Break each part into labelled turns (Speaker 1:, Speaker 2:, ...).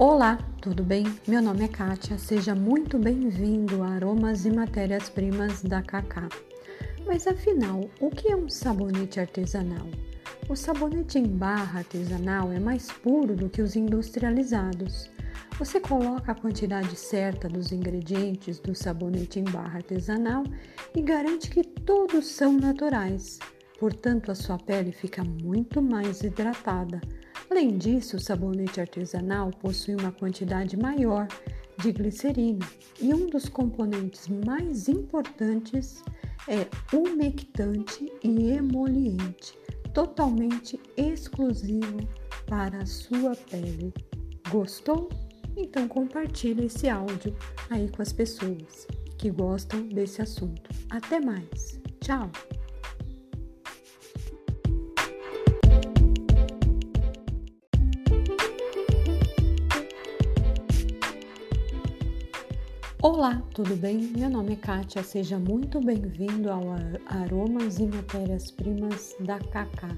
Speaker 1: Olá, tudo bem? Meu nome é Kátia, seja muito bem-vindo a Aromas e Matérias-Primas da Cacá. Mas afinal, o que é um sabonete artesanal? O sabonete em barra artesanal é mais puro do que os industrializados. Você coloca a quantidade certa dos ingredientes do sabonete em barra artesanal e garante que todos são naturais. Portanto, a sua pele fica muito mais hidratada Além disso, o sabonete artesanal possui uma quantidade maior de glicerina e um dos componentes mais importantes é umectante e emoliente, totalmente exclusivo para a sua pele. Gostou? Então compartilhe esse áudio aí com as pessoas que gostam desse assunto. Até mais. Tchau. Olá, tudo bem? Meu nome é Kátia, seja muito bem-vindo ao Aromas e Matérias-Primas da Cacá.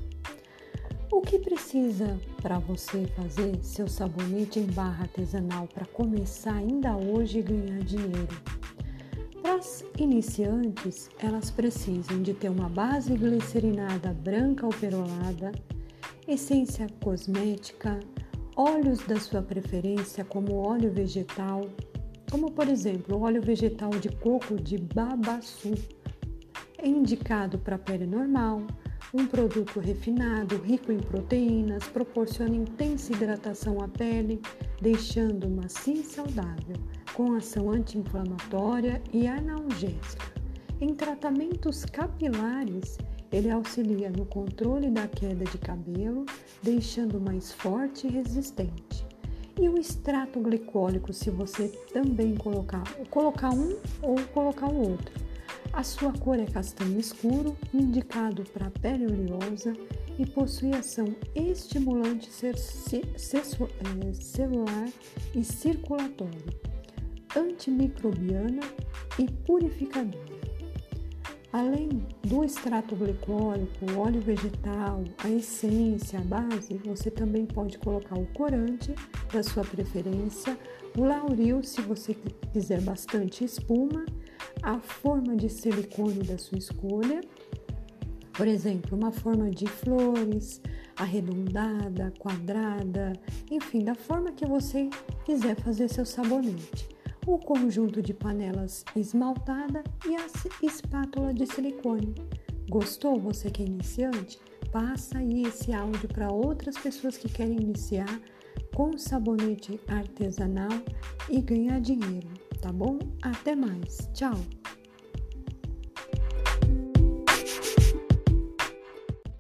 Speaker 1: O que precisa para você fazer seu sabonete em barra artesanal para começar ainda hoje e ganhar dinheiro? Para as iniciantes, elas precisam de ter uma base glicerinada branca ou perolada, essência cosmética, óleos da sua preferência como óleo vegetal, como por exemplo o óleo vegetal de coco de babaçu. É indicado para pele normal, um produto refinado, rico em proteínas, proporciona intensa hidratação à pele, deixando macia e saudável, com ação anti-inflamatória e analgésica. Em tratamentos capilares, ele auxilia no controle da queda de cabelo, deixando mais forte e resistente. E o extrato glicólico, se você também colocar, colocar um ou colocar o outro. A sua cor é castanho escuro, indicado para pele oleosa e possui ação estimulante é, celular e circulatória, antimicrobiana e purificadora. Além do extrato glicólico, o óleo vegetal, a essência, a base, você também pode colocar o corante da sua preferência, o lauril, se você quiser bastante espuma, a forma de silicone da sua escolha, por exemplo, uma forma de flores, arredondada, quadrada, enfim, da forma que você quiser fazer seu sabonete o conjunto de panelas esmaltada e a espátula de silicone. Gostou você que é iniciante? Passa aí esse áudio para outras pessoas que querem iniciar com sabonete artesanal e ganhar dinheiro, tá bom? Até mais. Tchau.